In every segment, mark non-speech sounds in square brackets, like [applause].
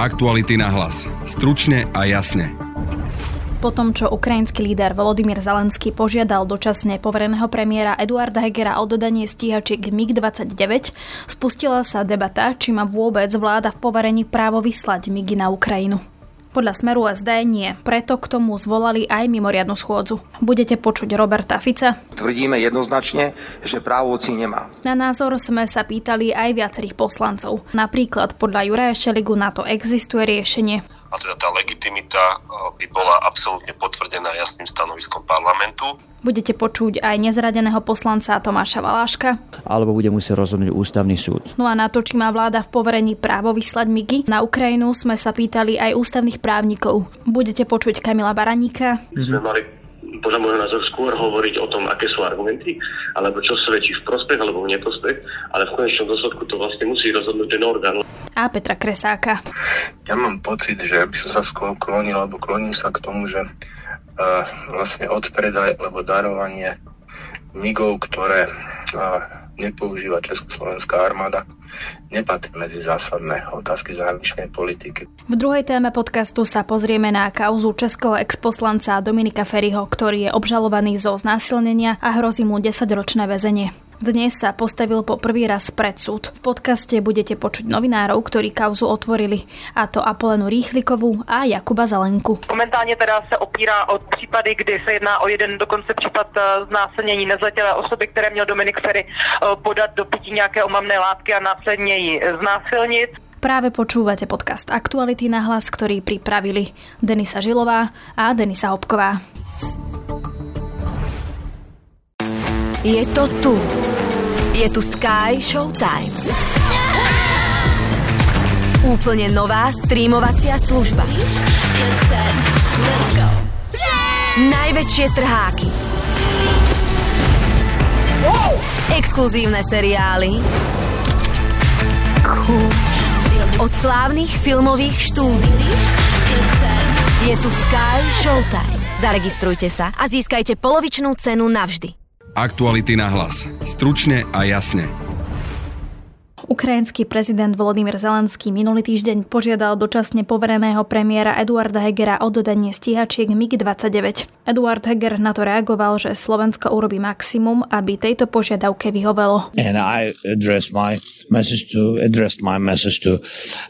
Aktuality na hlas. Stručne a jasne. Po tom, čo ukrajinský líder Volodymyr Zelenský požiadal dočasne povereného premiéra Eduarda Hegera o dodanie stíhačiek MiG-29, spustila sa debata, či má vôbec vláda v poverení právo vyslať MiGy na Ukrajinu. Podľa Smeru SD nie, preto k tomu zvolali aj mimoriadnu schôdzu. Budete počuť Roberta Fica. Tvrdíme jednoznačne, že právoci nemá. Na názor sme sa pýtali aj viacerých poslancov. Napríklad podľa Juraja Šeligu na to existuje riešenie. A teda tá legitimita by bola absolútne potvrdená jasným stanoviskom parlamentu. Budete počuť aj nezradeného poslanca Tomáša Valáška. Alebo bude musieť rozhodnúť ústavný súd. No a na to, či má vláda v poverení právo vyslať MIGy na Ukrajinu, sme sa pýtali aj ústavných právnikov. Budete počuť Kamila Baraníka. My sme mali podľa môjho názoru skôr hovoriť o tom, aké sú argumenty, alebo čo svedčí v prospech alebo v neprospech, ale v konečnom dôsledku to vlastne musí rozhodnúť ten orgán. A Petra Kresáka. Ja mám pocit, že by som sa skôr klonil, alebo kloním sa k tomu, že uh, vlastne odpredaj alebo darovanie migov, ktoré uh, nepoužíva Československá armáda, nepatrí medzi zásadné otázky zahraničnej politiky. V druhej téme podcastu sa pozrieme na kauzu českého exposlanca Dominika Ferryho, ktorý je obžalovaný zo znásilnenia a hrozí mu 10-ročné väzenie. Dnes sa postavil po prvý raz pred súd. V podcaste budete počuť novinárov, ktorí kauzu otvorili, a to Apolenu Rýchlikovú a Jakuba Zelenku. Momentálně teda se opírá o případy, kdy se jedná o jeden dokonce případ eh, znásilnění nezletilé osoby, které měl Dominik Ferry eh, podat do pití nějaké omamné látky a následně ji znásilnit. Práve počúvate podcast Aktuality na hlas, ktorý pripravili Denisa Žilová a Denisa Hopková. Je to tu. Je tu Sky Showtime. Úplne nová streamovacia služba. Najväčšie trháky. Exkluzívne seriály. Od slávnych filmových štúdí. Je tu Sky Showtime. Zaregistrujte sa a získajte polovičnú cenu navždy. Aktuality na hlas. Stručne a jasne. Ukrajinský prezident Volodymyr Zelenský minulý týždeň požiadal dočasne povereného premiéra Eduarda Hegera o dodanie stíhačiek MiG-29. Eduard Heger na to reagoval, že Slovensko urobí maximum, aby tejto požiadavke vyhovelo. And I address my message to address my message to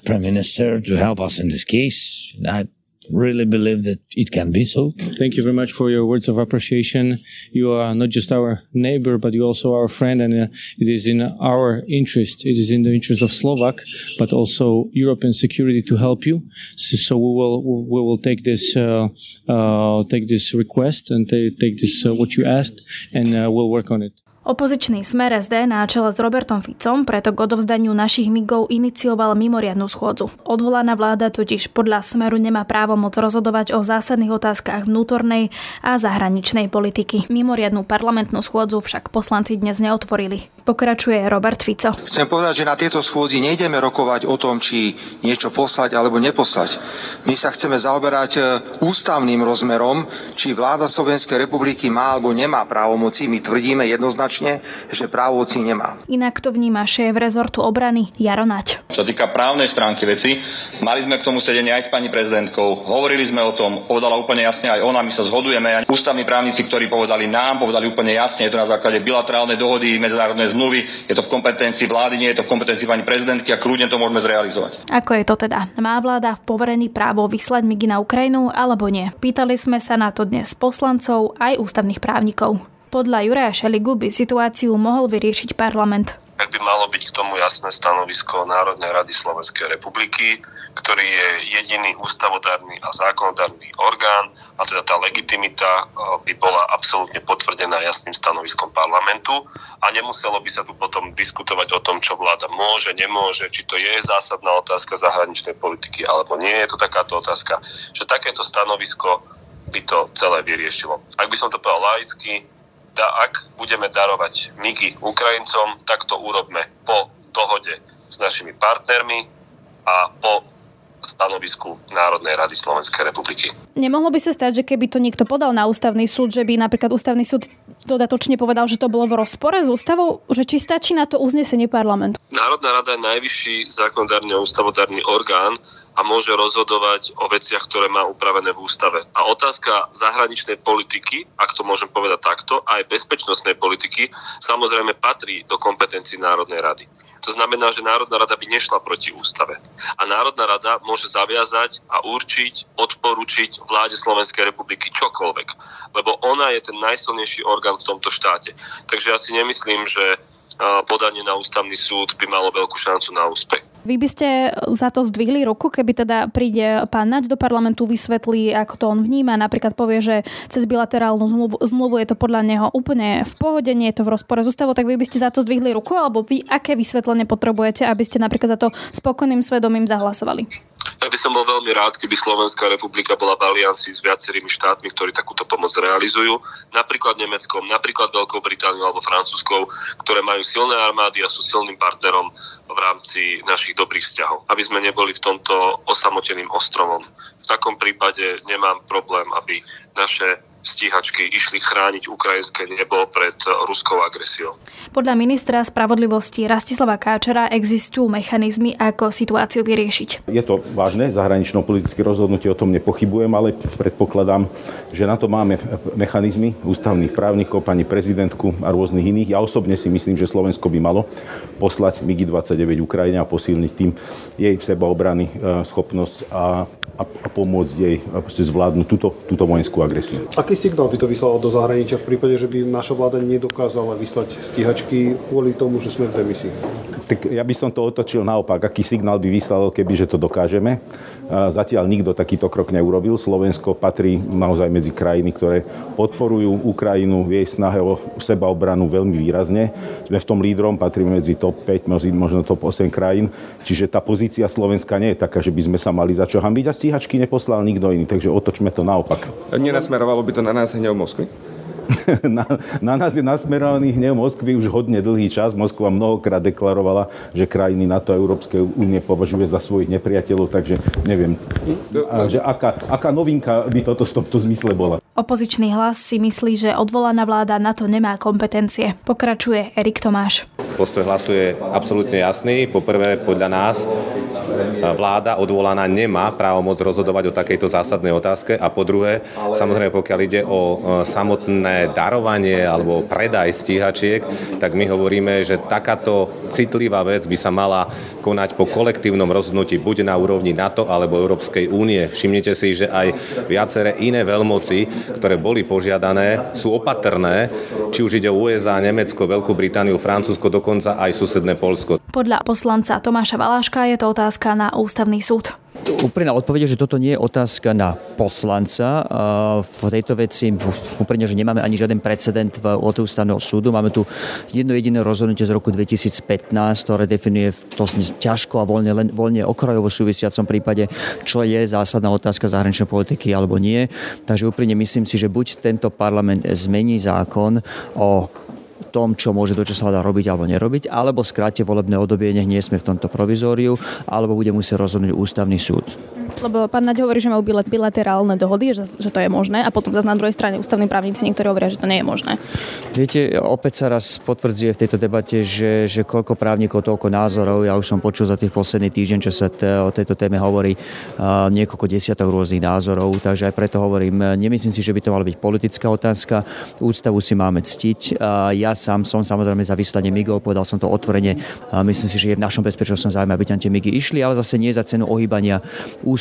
Prime Minister to help us in this case. I really believe that it can be so. Thank you very much for your words of appreciation. You are not just our neighbor, but you also our friend, and uh, it is in our interest. It is in the interest of Slovak, but also European security to help you. So, so we will we will take this uh, uh, take this request and take this uh, what you asked, and uh, we'll work on it. Opozičný smer SD na čele s Robertom Ficom preto k odovzdaniu našich migov inicioval mimoriadnu schôdzu. Odvolaná vláda totiž podľa smeru nemá právo moc rozhodovať o zásadných otázkach vnútornej a zahraničnej politiky. Mimoriadnú parlamentnú schôdzu však poslanci dnes neotvorili. Pokračuje Robert Fico. Chcem povedať, že na tieto schôdzi nejdeme rokovať o tom, či niečo poslať alebo neposlať. My sa chceme zaoberať e, ústavným rozmerom, či vláda Slovenskej republiky má alebo nemá právomoci. My tvrdíme jednoznačne že právomoci nemá. Inak to vníma šéf rezortu obrany Jaro Naď. Čo týka právnej stránky veci, mali sme k tomu sedenie aj s pani prezidentkou, hovorili sme o tom, povedala úplne jasne aj ona, my sa zhodujeme. Ústavní právnici, ktorí povedali nám, povedali úplne jasne, je to na základe bilaterálnej dohody, medzinárodnej zmluvy, je to v kompetencii vlády, nie je to v kompetencii pani prezidentky a kľudne to môžeme zrealizovať. Ako je to teda? Má vláda v poverení právo vyslať migy na Ukrajinu alebo nie? Pýtali sme sa na to dnes poslancov aj ústavných právnikov. Podľa Juraja Šeligu by situáciu mohol vyriešiť parlament. Tak by malo byť k tomu jasné stanovisko Národnej rady Slovenskej republiky, ktorý je jediný ústavodárny a zákonodárny orgán a teda tá legitimita by bola absolútne potvrdená jasným stanoviskom parlamentu a nemuselo by sa tu potom diskutovať o tom, čo vláda môže, nemôže, či to je zásadná otázka zahraničnej politiky alebo nie je to takáto otázka, že takéto stanovisko by to celé vyriešilo. Ak by som to povedal laicky, da, ak budeme darovať MIGy Ukrajincom, tak to urobme po dohode s našimi partnermi a po stanovisku Národnej rady Slovenskej republiky. Nemohlo by sa stať, že keby to niekto podal na ústavný súd, že by napríklad ústavný súd dodatočne povedal, že to bolo v rozpore s ústavou, že či stačí na to uznesenie parlamentu. Národná rada je najvyšší zákonodárny a ústavodárny orgán a môže rozhodovať o veciach, ktoré má upravené v ústave. A otázka zahraničnej politiky, ak to môžem povedať takto, aj bezpečnostnej politiky, samozrejme patrí do kompetencií Národnej rady. To znamená, že Národná rada by nešla proti ústave. A Národná rada môže zaviazať a určiť, odporučiť vláde Slovenskej republiky čokoľvek. Lebo ona je ten najsilnejší orgán v tomto štáte. Takže ja si nemyslím, že podanie na ústavný súd by malo veľkú šancu na úspech. Vy by ste za to zdvihli ruku, keby teda príde pán Nač do parlamentu, vysvetlí, ako to on vníma, napríklad povie, že cez bilaterálnu zmluvu, zmluvu je to podľa neho úplne v pohode, nie je to v rozpore s ústavou, tak vy by ste za to zdvihli ruku, alebo vy aké vysvetlenie potrebujete, aby ste napríklad za to spokojným svedomím zahlasovali? By som bol veľmi rád, keby Slovenská republika bola v aliancii s viacerými štátmi, ktorí takúto pomoc realizujú, napríklad Nemeckom, napríklad Veľkou Britániou alebo Francúzskou, ktoré majú silné armády a sú silným partnerom v rámci našich dobrých vzťahov. Aby sme neboli v tomto osamoteným ostrovom. V takom prípade nemám problém, aby naše stíhačky išli chrániť ukrajinské nebo pred ruskou agresiou. Podľa ministra spravodlivosti Rastislava Káčera existujú mechanizmy, ako situáciu vyriešiť. Je to vážne zahranično-politické rozhodnutie, o tom nepochybujem, ale predpokladám, že na to máme mechanizmy ústavných právnikov, pani prezidentku a rôznych iných. Ja osobne si myslím, že Slovensko by malo poslať MIGI-29 Ukrajine a posilniť tým jej sebaobrany e, schopnosť a, a, a pomôcť jej zvládnuť túto, túto vojenskú agresiu. Aký signál by to vyslalo do zahraničia v prípade, že by naša vláda nedokázala vyslať stíhačky kvôli tomu, že sme v demisii? Tak ja by som to otočil naopak. Aký signál by vyslalo, keby že to dokážeme? Zatiaľ nikto takýto krok neurobil. Slovensko patrí naozaj medzi krajiny, ktoré podporujú Ukrajinu v jej snahe o sebaobranu veľmi výrazne. Sme v tom lídrom, patríme medzi top 5, možno top 8 krajín. Čiže tá pozícia Slovenska nie je taká, že by sme sa mali za čo hambiť a stíhačky neposlal nikto iný. Takže otočme to naopak. Nenasmerovalo by to na nás hnev Moskvy? [laughs] na, na nás je nasmerovaný hnev Moskvy už hodne dlhý čas. Moskva mnohokrát deklarovala, že krajiny NATO a Európskej únie považuje za svojich nepriateľov, takže neviem, že aká, aká novinka by toto v tomto zmysle bola. Opozičný hlas si myslí, že odvolaná vláda na to nemá kompetencie. Pokračuje Erik Tomáš. Postoj hlasu je absolútne jasný. Poprvé, podľa nás vláda odvolaná nemá právomoc rozhodovať o takejto zásadnej otázke a po druhé, samozrejme pokiaľ ide o e, samotné darovanie alebo predaj stíhačiek, tak my hovoríme, že takáto citlivá vec by sa mala konať po kolektívnom rozhodnutí buď na úrovni NATO alebo Európskej únie. Všimnite si, že aj viaceré iné veľmoci, ktoré boli požiadané, sú opatrné, či už ide o USA, Nemecko, Veľkú Britániu, Francúzsko, dokonca aj susedné Polsko. Podľa poslanca Tomáša Valáška je to otázka na ústavný súd. Úprimná odpoveď že toto nie je otázka na poslanca. V tejto veci úprimne, že nemáme ani žiaden precedent od ústavného súdu. Máme tu jedno jediné rozhodnutie z roku 2015, ktoré definuje to ťažko a voľne, len, voľne okrajovo súvisiacom prípade, čo je zásadná otázka zahraničnej politiky alebo nie. Takže úprimne myslím si, že buď tento parlament zmení zákon o tom, čo môže dočasná vláda robiť alebo nerobiť, alebo skráte volebné obdobie, nech nie sme v tomto provizóriu, alebo bude musieť rozhodnúť ústavný súd. Lebo pán Naď hovorí, že majú bilaterálne dohody, že, že to je možné a potom zase na druhej strane ústavní právnici niektorí hovoria, že to nie je možné. Viete, opäť sa raz potvrdzuje v tejto debate, že, že koľko právnikov, toľko názorov. Ja už som počul za tých posledných týždeň, čo sa t- o tejto téme hovorí, uh, niekoľko desiatok rôznych názorov, takže aj preto hovorím, nemyslím si, že by to mala byť politická otázka. Ústavu si máme ctiť. Uh, ja sám som samozrejme za vyslanie MIGov, povedal som to otvorene. Uh, myslím si, že je v našom bezpečnostnom záujme, aby tam tie MIGy išli, ale zase nie za cenu ohýbania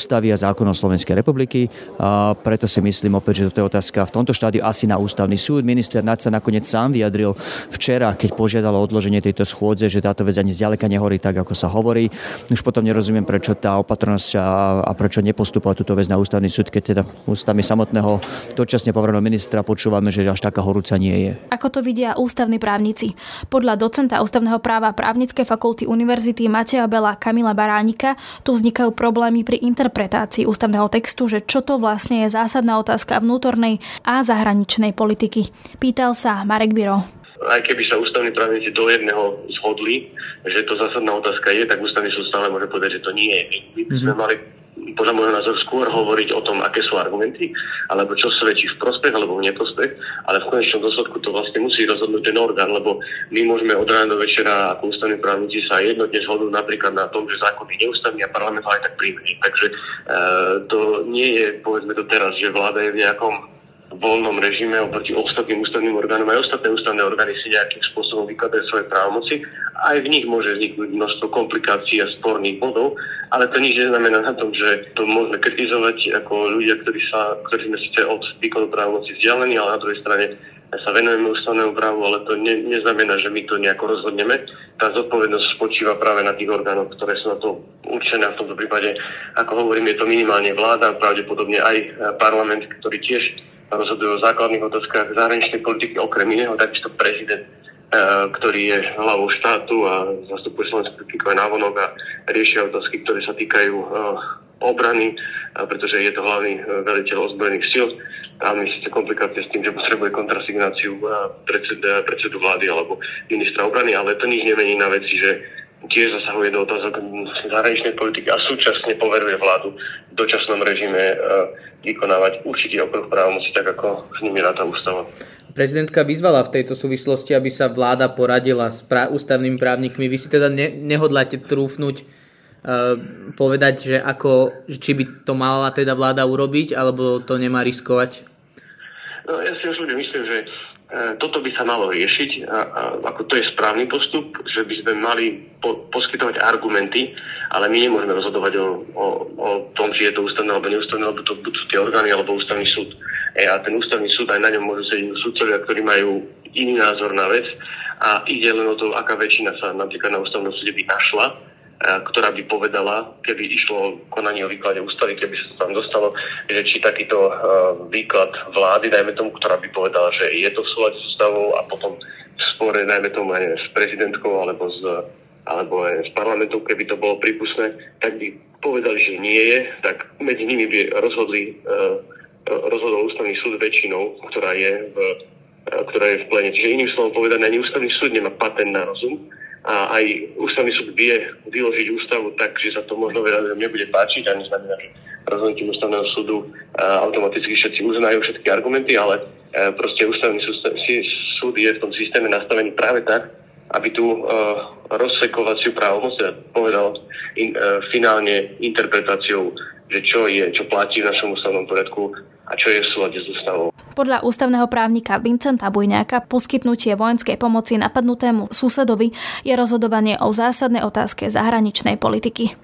ústavy a zákonov Slovenskej republiky. A preto si myslím opäť, že toto je otázka v tomto štádiu asi na ústavný súd. Minister Naď sa nakoniec sám vyjadril včera, keď požiadal o odloženie tejto schôdze, že táto vec ani zďaleka nehorí tak, ako sa hovorí. Už potom nerozumiem, prečo tá opatrnosť a, a prečo nepostupovať túto vec na ústavný súd, keď teda ústavy samotného dočasne povereného ministra počúvame, že až taká horúca nie je. Ako to vidia ústavní právnici? Podľa docenta ústavného práva právnickej fakulty Univerzity Mateja Bela Kamila Baránika tu vznikajú problémy pri interpretácii ústavného textu, že čo to vlastne je zásadná otázka vnútornej a zahraničnej politiky. Pýtal sa Marek Biro aj keby sa ústavní právnici do jedného zhodli, že to zásadná otázka je, tak ústavný súd stále môže povedať, že to nie je. My by sme mhm. mali podľa môjho názoru skôr hovoriť o tom, aké sú argumenty, alebo čo svedčí v prospech alebo v neprospech, ale v konečnom dôsledku to vlastne musí rozhodnúť ten orgán, lebo my môžeme od rána do večera ako ústavní právnici sa jednotne zhodnúť napríklad na tom, že zákon je neústavný a parlament ho aj tak príjme. Takže e, to nie je, povedzme to teraz, že vláda je v nejakom voľnom režime oproti ostatným ústavným orgánom. Aj ostatné ústavné orgány si nejakým spôsobom vykladajú svoje právomoci. Aj v nich môže vzniknúť množstvo komplikácií a sporných bodov, ale to nič neznamená na tom, že to môžeme kritizovať ako ľudia, ktorí, sa, ktorí sme síce od výkonu právomoci vzdialení, ale na druhej strane sa venujeme ústavnému právu, ale to ne, neznamená, že my to nejako rozhodneme. Tá zodpovednosť spočíva práve na tých orgánoch, ktoré sú na to určené. V tomto prípade, ako hovorím, je to minimálne vláda, pravdepodobne aj parlament, ktorý tiež rozhodujú o základných otázkach zahraničnej politiky, okrem iného takisto prezident, e, ktorý je hlavou štátu a zastupuje Slovenskú republiku návonok a riešia otázky, ktoré sa týkajú e, obrany, pretože je to hlavný e, veliteľ ozbrojených síl. Tam je síce komplikácie s tým, že potrebuje kontrasignáciu predsed, predsedu vlády alebo ministra obrany, ale to nič nemení na veci, že tiež zasahuje do otázok zahraničnej politiky a súčasne poveruje vládu v dočasnom režime vykonávať určitý okruh právomocí, tak ako s nimi ráta ústava. Prezidentka vyzvala v tejto súvislosti, aby sa vláda poradila s prá- ústavnými právnikmi. Vy si teda ne- nehodláte trúfnuť uh, povedať, že ako, či by to mala teda vláda urobiť, alebo to nemá riskovať? No, ja si osobne myslím, že toto by sa malo riešiť ako to je správny postup, že by sme mali po, poskytovať argumenty, ale my nemôžeme rozhodovať o, o, o tom, či je to ústavné alebo neústavné, lebo to budú tie orgány alebo ústavný súd. E, a ten ústavný súd aj na ňom môžu sedieť súdcovia, ktorí majú iný názor na vec a ide len o to, aká väčšina sa napríklad na ústavnom súde by našla, e, ktorá by povedala, keby išlo konanie o výklade ústavy, keby sa tam dostalo, že či takýto uh, výklad vlády, dajme tomu, ktorá by povedala, že je to v súlade s ústavou a potom v spore, dajme tomu aj s prezidentkou alebo s alebo aj z parlamentu, keby to bolo prípustné, tak by povedali, že nie je, tak medzi nimi by rozhodli, uh, rozhodol ústavný súd väčšinou, ktorá je v, ktorá je v plene. Čiže iným slovom povedané, ani ústavný súd nemá patent na rozum a aj ústavný súd vie vyložiť ústavu tak, že sa to možno veľa nebude páčiť a neznamená, že rozhodnutím ústavného súdu uh, automaticky všetci uznajú všetky argumenty, ale uh, proste ústavný súd je v tom systéme nastavený práve tak, aby tú uh, rozsekovaciu právomoc, teda povedal in, uh, finálne interpretáciou, že čo je, čo platí v našom ústavnom poriadku a čo je v súlade s ústavou. Podľa ústavného právnika Vincenta Bujňáka poskytnutie vojenskej pomoci napadnutému susedovi je rozhodovanie o zásadnej otázke zahraničnej politiky.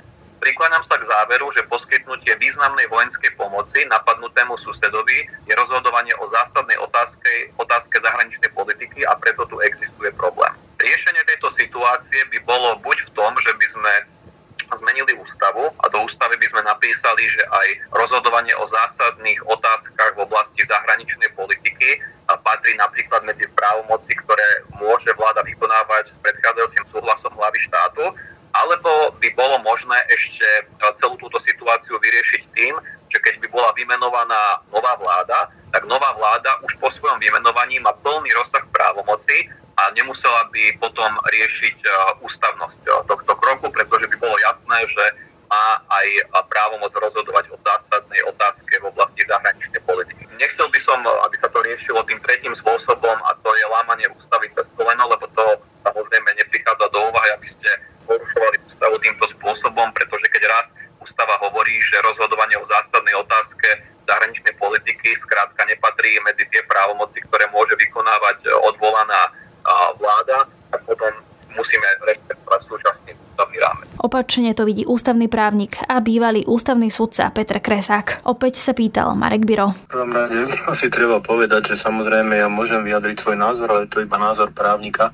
Prikláňam sa k záveru, že poskytnutie významnej vojenskej pomoci napadnutému susedovi je rozhodovanie o zásadnej otázke, otázke zahraničnej politiky a preto tu existuje problém. Riešenie tejto situácie by bolo buď v tom, že by sme zmenili ústavu a do ústavy by sme napísali, že aj rozhodovanie o zásadných otázkach v oblasti zahraničnej politiky patrí napríklad medzi právomoci, ktoré môže vláda vykonávať s predchádzajúcim súhlasom hlavy štátu alebo by bolo možné ešte celú túto situáciu vyriešiť tým, že keď by bola vymenovaná nová vláda, tak nová vláda už po svojom vymenovaní má plný rozsah právomoci a nemusela by potom riešiť e, ústavnosť e, tohto kroku, pretože by bolo jasné, že má aj právomoc rozhodovať o zásadnej otázke v oblasti zahraničnej politiky. Nechcel by som, aby sa to riešilo tým tretím spôsobom a to je lámanie ústavy cez koleno, lebo to samozrejme neprichádza do úvahy, aby ste porušovali ústavu týmto spôsobom, pretože keď raz ústava hovorí, že rozhodovanie o zásadnej otázke zahraničnej politiky skrátka nepatrí medzi tie právomoci, ktoré môže vykonávať odvolaná vláda, tak potom musíme rešpektovať súčasný ústavný rámec. Opačne to vidí ústavný právnik a bývalý ústavný sudca Petr Kresák. Opäť sa pýtal Marek Biro. V prvom rade asi treba povedať, že samozrejme ja môžem vyjadriť svoj názor, ale to je iba názor právnika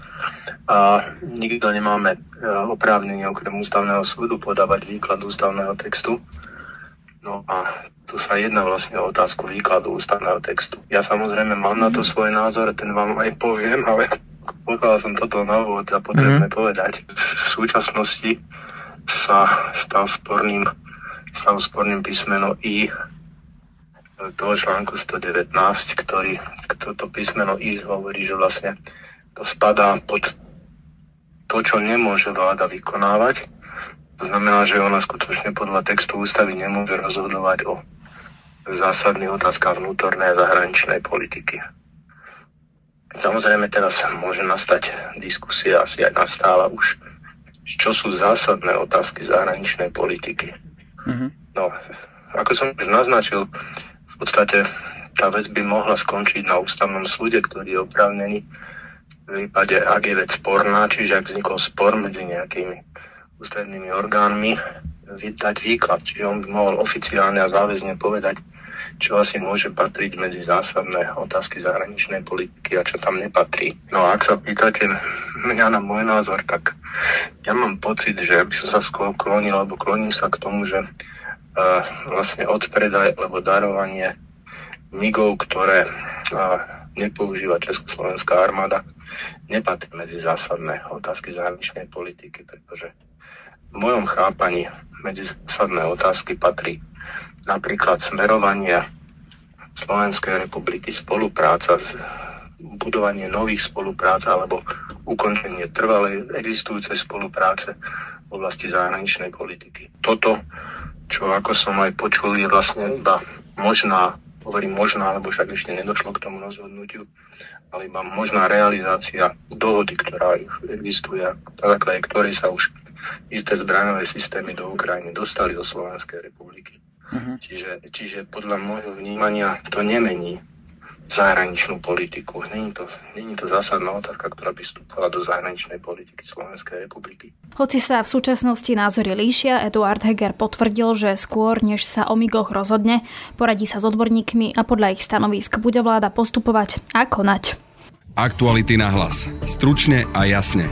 a nikto nemáme e, oprávnenie okrem ústavného súdu podávať výklad ústavného textu. No a tu sa jedná vlastne o otázku výkladu ústavného textu. Ja samozrejme mám na to svoj názor, ten vám aj poviem, ale [laughs] pokiaľ som toto na úvod a potrebné mm-hmm. povedať. V súčasnosti sa stal sporným, stal sporným písmeno I toho článku 119, ktorý toto písmeno I hovorí, že vlastne to spadá pod to, čo nemôže vláda vykonávať. To znamená, že ona skutočne podľa textu ústavy nemôže rozhodovať o zásadných otázkach vnútornej a zahraničnej politiky. Samozrejme teraz môže nastať diskusia, asi aj nastála už, čo sú zásadné otázky zahraničnej politiky. Mm-hmm. No, ako som už naznačil, v podstate tá vec by mohla skončiť na ústavnom súde, ktorý je oprávnený v prípade, ak je vec sporná, čiže ak vznikol spor medzi nejakými ústrednými orgánmi, dať výklad. Čiže on by mohol oficiálne a záväzne povedať, čo asi môže patriť medzi zásadné otázky zahraničnej politiky a čo tam nepatrí. No a ak sa pýtate mňa na môj názor, tak ja mám pocit, že by som sa skôr klonil, alebo kloním sa k tomu, že uh, vlastne odpredaj alebo darovanie migov, ktoré uh, nepoužíva Československá armáda, nepatrí medzi zásadné otázky zahraničnej politiky, pretože v mojom chápaní medzi zásadné otázky patrí napríklad smerovanie Slovenskej republiky, spolupráca, budovanie nových spoluprác alebo ukončenie trvalej existujúcej spolupráce v oblasti zahraničnej politiky. Toto, čo ako som aj počul, je vlastne iba možná, hovorím možná, lebo však ešte nedošlo k tomu rozhodnutiu, ale iba možná realizácia dohody, ktorá existuje, na základe ktorej sa už isté zbraňové systémy do Ukrajiny dostali zo Slovenskej republiky. Uh-huh. Čiže, čiže podľa môjho vnímania to nemení zahraničnú politiku. Není to, není to zásadná otázka, ktorá by vstúpala do zahraničnej politiky Slovenskej republiky. Hoci sa v súčasnosti názory líšia, Eduard Heger potvrdil, že skôr, než sa o migoch rozhodne, poradí sa s odborníkmi a podľa ich stanovisk bude vláda postupovať a konať. Aktuality na hlas. Stručne a jasne.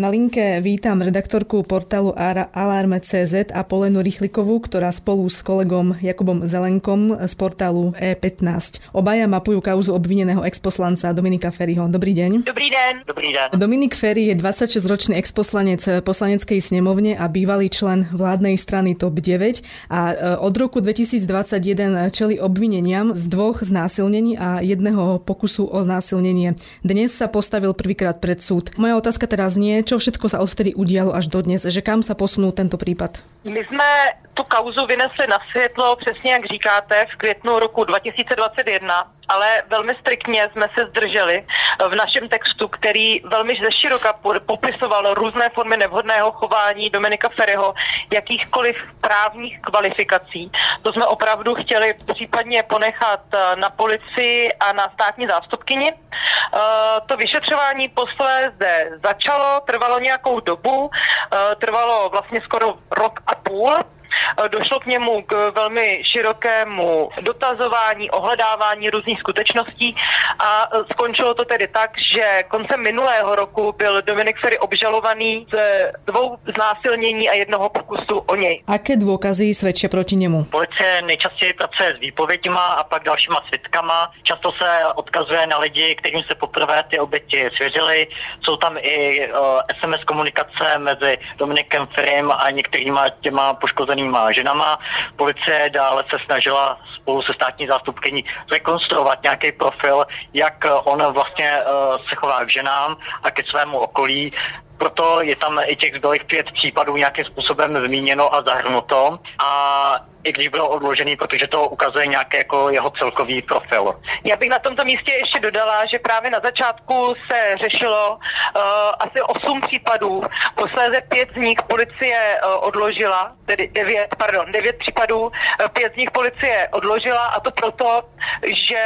Na linke vítam redaktorku portálu Alarme.cz a Polenu Rychlikovú, ktorá spolu s kolegom Jakubom Zelenkom z portálu E15. Obaja mapujú kauzu obvineného exposlanca Dominika Ferryho. Dobrý deň. Dobrý deň. Dobrý deň. Dominik Ferry je 26-ročný exposlanec poslaneckej snemovne a bývalý člen vládnej strany TOP 9 a e, od roku 2021 čeli obvineniam z dvoch znásilnení a jedného pokusu o znásilnenie. Dnes sa postavil prvýkrát pred súd. Moja otázka teraz nie, čo všetko sa odvtedy udialo až dodnes, že kam sa posunul tento prípad? My jsme tu kauzu vynesli na světlo, přesně jak říkáte, v květnu roku 2021 ale velmi striktně jsme se zdrželi v našem textu, který velmi ze široka popisoval různé formy nevhodného chování Dominika Ferryho, jakýchkoliv právních kvalifikací. To jsme opravdu chtěli případně ponechat eh, na policii a na státní zástupkyni. Eh, to vyšetřování posléze začalo, trvalo nějakou dobu, eh, trvalo vlastně skoro rok a půl. Eh, došlo k němu k velmi širokému dotazování, ohledávání různých skutečností a eh, skončilo to tedy tak, že koncem minulého roku byl Dominik Ferry obžalovaný z dvou znásilnění a jednoho pokusu o něj. Aké dôkazy svedčia proti němu? Policie nejčastěji pracuje s výpověďma a pak dalšíma svědkama. Často se odkazuje na lidi, kterým se poprvé ty oběti svěřily. Jsou tam i uh, eh, SMS komunikace mezi Dominikem Ferrym a některýma těma poškozenými zranenýma ženama. Policie dále se snažila spolu se státní zástupkyní rekonstruovat nějaký profil, jak on vlastně uh, se chová k ženám a ke svému okolí proto je tam i těch zbylých pět případů nějakým způsobem zmíněno a zahrnuto. A i když bylo odložený, protože to ukazuje nějaký jako jeho celkový profil. Já bych na tomto místě ještě dodala, že právě na začátku se řešilo uh, asi osm případů, posléze pět z nich policie uh, odložila, tedy devět, pardon, devět případů, uh, pět z nich policie odložila a to proto, že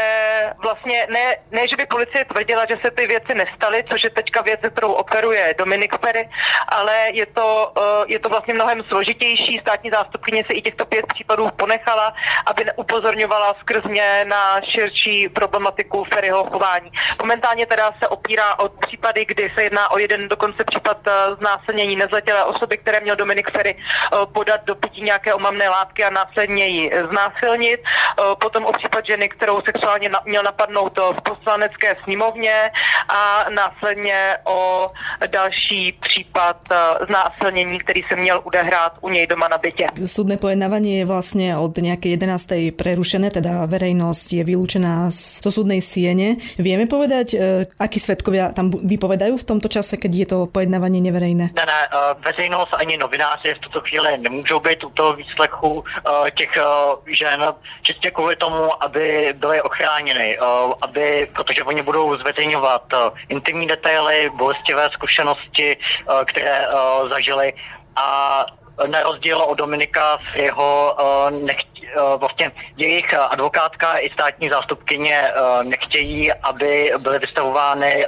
vlastně ne, ne, že by policie tvrdila, že se ty věci nestaly, což je teďka věc, kterou operuje Dominik Ferry, ale je to, uh, je to vlastně mnohem složitější. Státní zástupkyně se i těchto pět případů ponechala, aby upozorňovala skrz mě na širší problematiku Ferryho chování. Momentálně teda se opírá o případy, kdy se jedná o jeden dokonce případ eh, znásilnění nezletělé osoby, které měl Dominik Ferry eh, podat do pití nějaké omamné látky a následně ji znásilnit. Potom o případ ženy, kterou sexuálně měl napadnout v poslanecké sněmovně a následně o další případ znásilnění, který se měl udehrát u něj doma na bytě. Súdne pojednávanie je vlastne od nejakej 11. prerušené, teda verejnosť je vylúčená zo súdnej siene. Vieme povedať, e, akí svetkovia tam vypovedajú v tomto čase, keď je to pojednávanie neverejné? Ne, ne, e, veřejnost ani novináři v tuto chvíli nemůžou být u toho výslechu těch žen čistě kvůli tomu, aby byly ochráněny, aby, protože oni budou zveřejňovat intimní detaily, bolestivé zkušenosti, které zažili. A na rozdíl od Dominika s jeho nech, vlastně jejich advokátka i státní zástupkyně nechtějí, aby byly vystavovány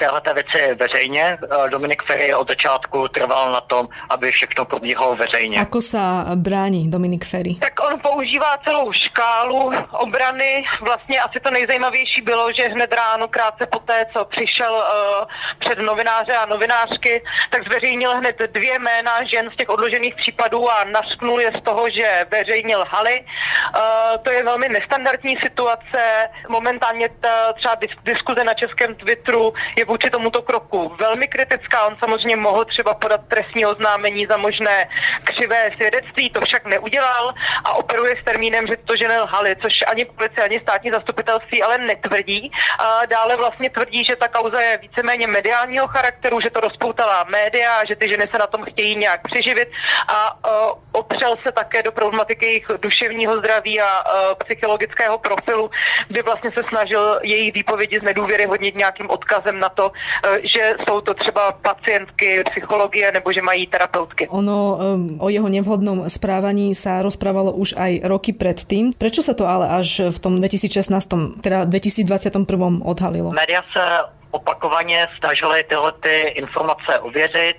téhle věci veřejně. Dominik Ferry od začátku trval na tom, aby všechno probíhalo veřejně. Ako sa brání Dominik Ferry? Tak on používá celou škálu obrany. Vlastně asi to nejzajímavější bylo, že hned ráno, krátce poté, co přišel uh, před novináře a novinářky, tak zveřejnil hned dvě jména žen z těch odložených případů a nasknul je z toho, že veřejnil haly. Uh, to je velmi nestandardní situace. Momentálně ta, třeba diskuze na českém Twitteru je vůči tomuto kroku velmi kritická. On samozřejmě mohl třeba podat trestní oznámení za možné křivé svědectví, to však neudělal a operuje s termínem, že to ženy lhali, což ani policie, ani státní zastupitelství ale netvrdí. A dále vlastně tvrdí, že ta kauza je víceméně mediálního charakteru, že to rozpoutala média, že ty ženy se na tom chtějí nějak přeživit a uh, opřel se také do problematiky jejich duševního zdraví a uh, psychologického profilu, kdy vlastně se snažil její výpovědi z nedůvěry hodnit nějakým odkazem na to, to, eh, že jsou to třeba pacientky psychologie nebo že mají terapeutky. Ono um, o jeho nevhodnom správaní sa rozprávalo už aj roky predtým. Prečo sa to ale až v tom 2016, teda 2021 odhalilo? Média sa opakovaně snažili tyhle ty informace ověřit.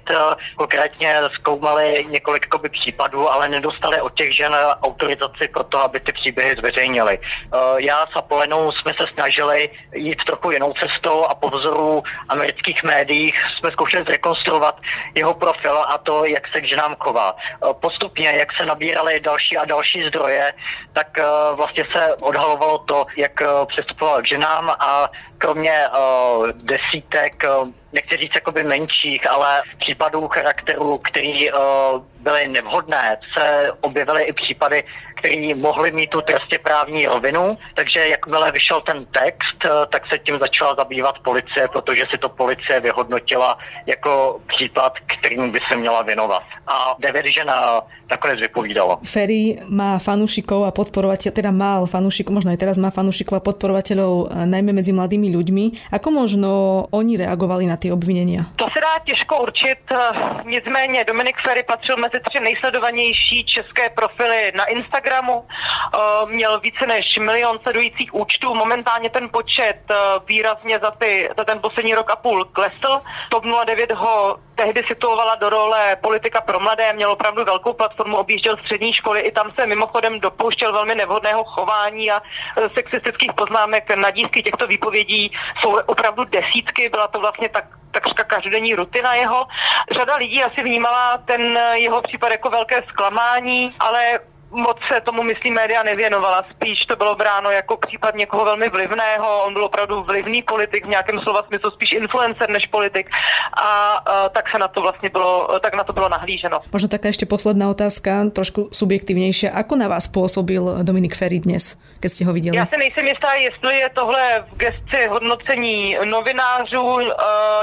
Konkrétně zkoumali několik koby případů, ale nedostali od těch žen autorizaci pro to, aby ty příběhy zveřejnili. Eh, já s Apolenou jsme se snažili jít trochu jinou cestou a po vzoru amerických médiích jsme zkoušeli zrekonstruovat jeho profil a to, jak se k ženám chová. Eh, postupně, jak se nabírali další a další zdroje, tak eh, vlastně se odhalovalo to, jak přistupoval k ženám a kromě desítek, nechci říct jakoby menších, ale případů charakterů, který uh, byly nevhodné, se objevily i případy, které mohly mít tu trestně právní rovinu, takže jakmile vyšel ten text, tak se tím začala zabývat policie, protože si to policie vyhodnotila jako případ, kterým by se měla věnovat. A devět žen nakonec vypovídalo. Ferry má fanúšikov a podporovateľov, teda mal fanúšikov, možno aj teraz má fanúšikov a podporovateľov najmä medzi mladými ľuďmi. Ako možno oni reagovali na ty obvinění? To se dá těžko určit, nicméně Dominik Ferry patřil mezi tři nejsledovanější české profily na Instagramu. Eh, měl více než milion sledujících účtů. Momentálně ten počet eh, výrazně za, ty, za ten poslední rok a půl klesl. TOP 09 ho tehdy situovala do role politika pro mladé, měl opravdu velkou platformu, objížděl střední školy, i tam se mimochodem dopouštěl velmi nevhodného chování a eh, sexistických poznámek na dívky těchto výpovědí jsou opravdu desítky, byla to vlastně tak takřka každodenní rutina jeho. Řada lidí asi vnímala ten jeho případ jako velké zklamání, ale moc se tomu, myslím, média nevěnovala. Spíš to bylo bráno jako případ někoho velmi vlivného. On byl opravdu vlivný politik v nějakém slova smyslu, spíš influencer než politik. A, a tak se na to vlastně bylo, tak na to bylo nahlíženo. Možno taká ještě posledná otázka, trošku subjektivnější. Ako na vás působil Dominik Ferry dnes, keď ste ho viděli? Já si nejsem jistá, jestli je tohle v gesci hodnocení novinářů.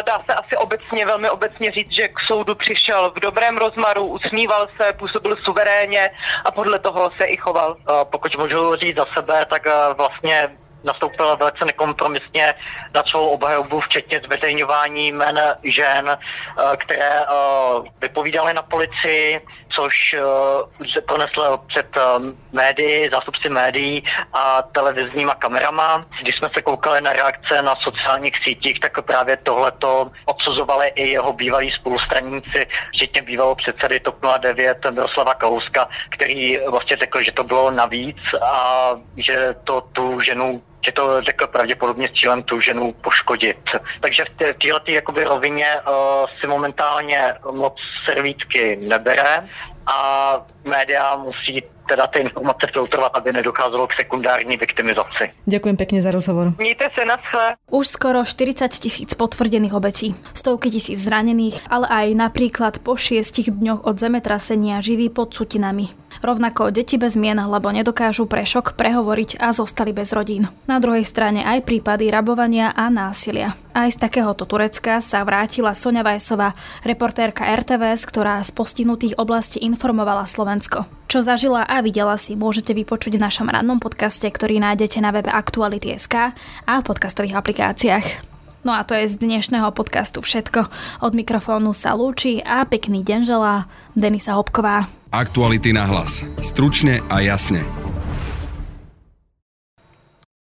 Dá se asi obecně, velmi obecně říct, že k soudu přišel v dobrém rozmaru, usmíval se, působil suverénně a podle toho se i choval. Pokud můžu říct za sebe, tak vlastně nastoupil velice nekompromisně na celou obhajobu, včetně zveřejňování jmen žen, eh, které eh, vypovídaly na policii, což se pronesl před médií, zástupci médií a televizníma kamerama. Když jsme se koukali na reakce na sociálních sítích, tak právě tohleto odsuzovali i jeho bývalí spolustraníci, včetně bývalého předsedy TOP 09 Miroslava Kalouska, který vlastně řekl, že to bylo navíc a že to tu ženu že to řekl pravděpodobně s cílem tu ženu poškodit. Takže v této jakoby rovině uh, si momentálně moc servítky nebere a média musí teda ty informace filtrovat, aby nedocházelo k sekundární viktimizaci. Ďakujem pekne za rozhovor. Mějte se na. Už skoro 40 tisíc potvrdených obetí, stovky tisíc zranených, ale aj napríklad po šiestich dňoch od zemetrasenia živí pod sutinami. Rovnako deti bez mien, lebo nedokážu pre šok prehovoriť a zostali bez rodín. Na druhej strane aj prípady rabovania a násilia. Aj z takéhoto Turecka sa vrátila Sonja Vajsová, reportérka RTVS, ktorá z postihnutých oblastí informovala Slovensko. Čo zažila a videla si, môžete vypočuť v našom rannom podcaste, ktorý nájdete na webe Aktuality.sk a v podcastových aplikáciách. No a to je z dnešného podcastu všetko. Od mikrofónu sa lúči a pekný deň želá Denisa Hopková. Aktuality na hlas. Stručne a jasne.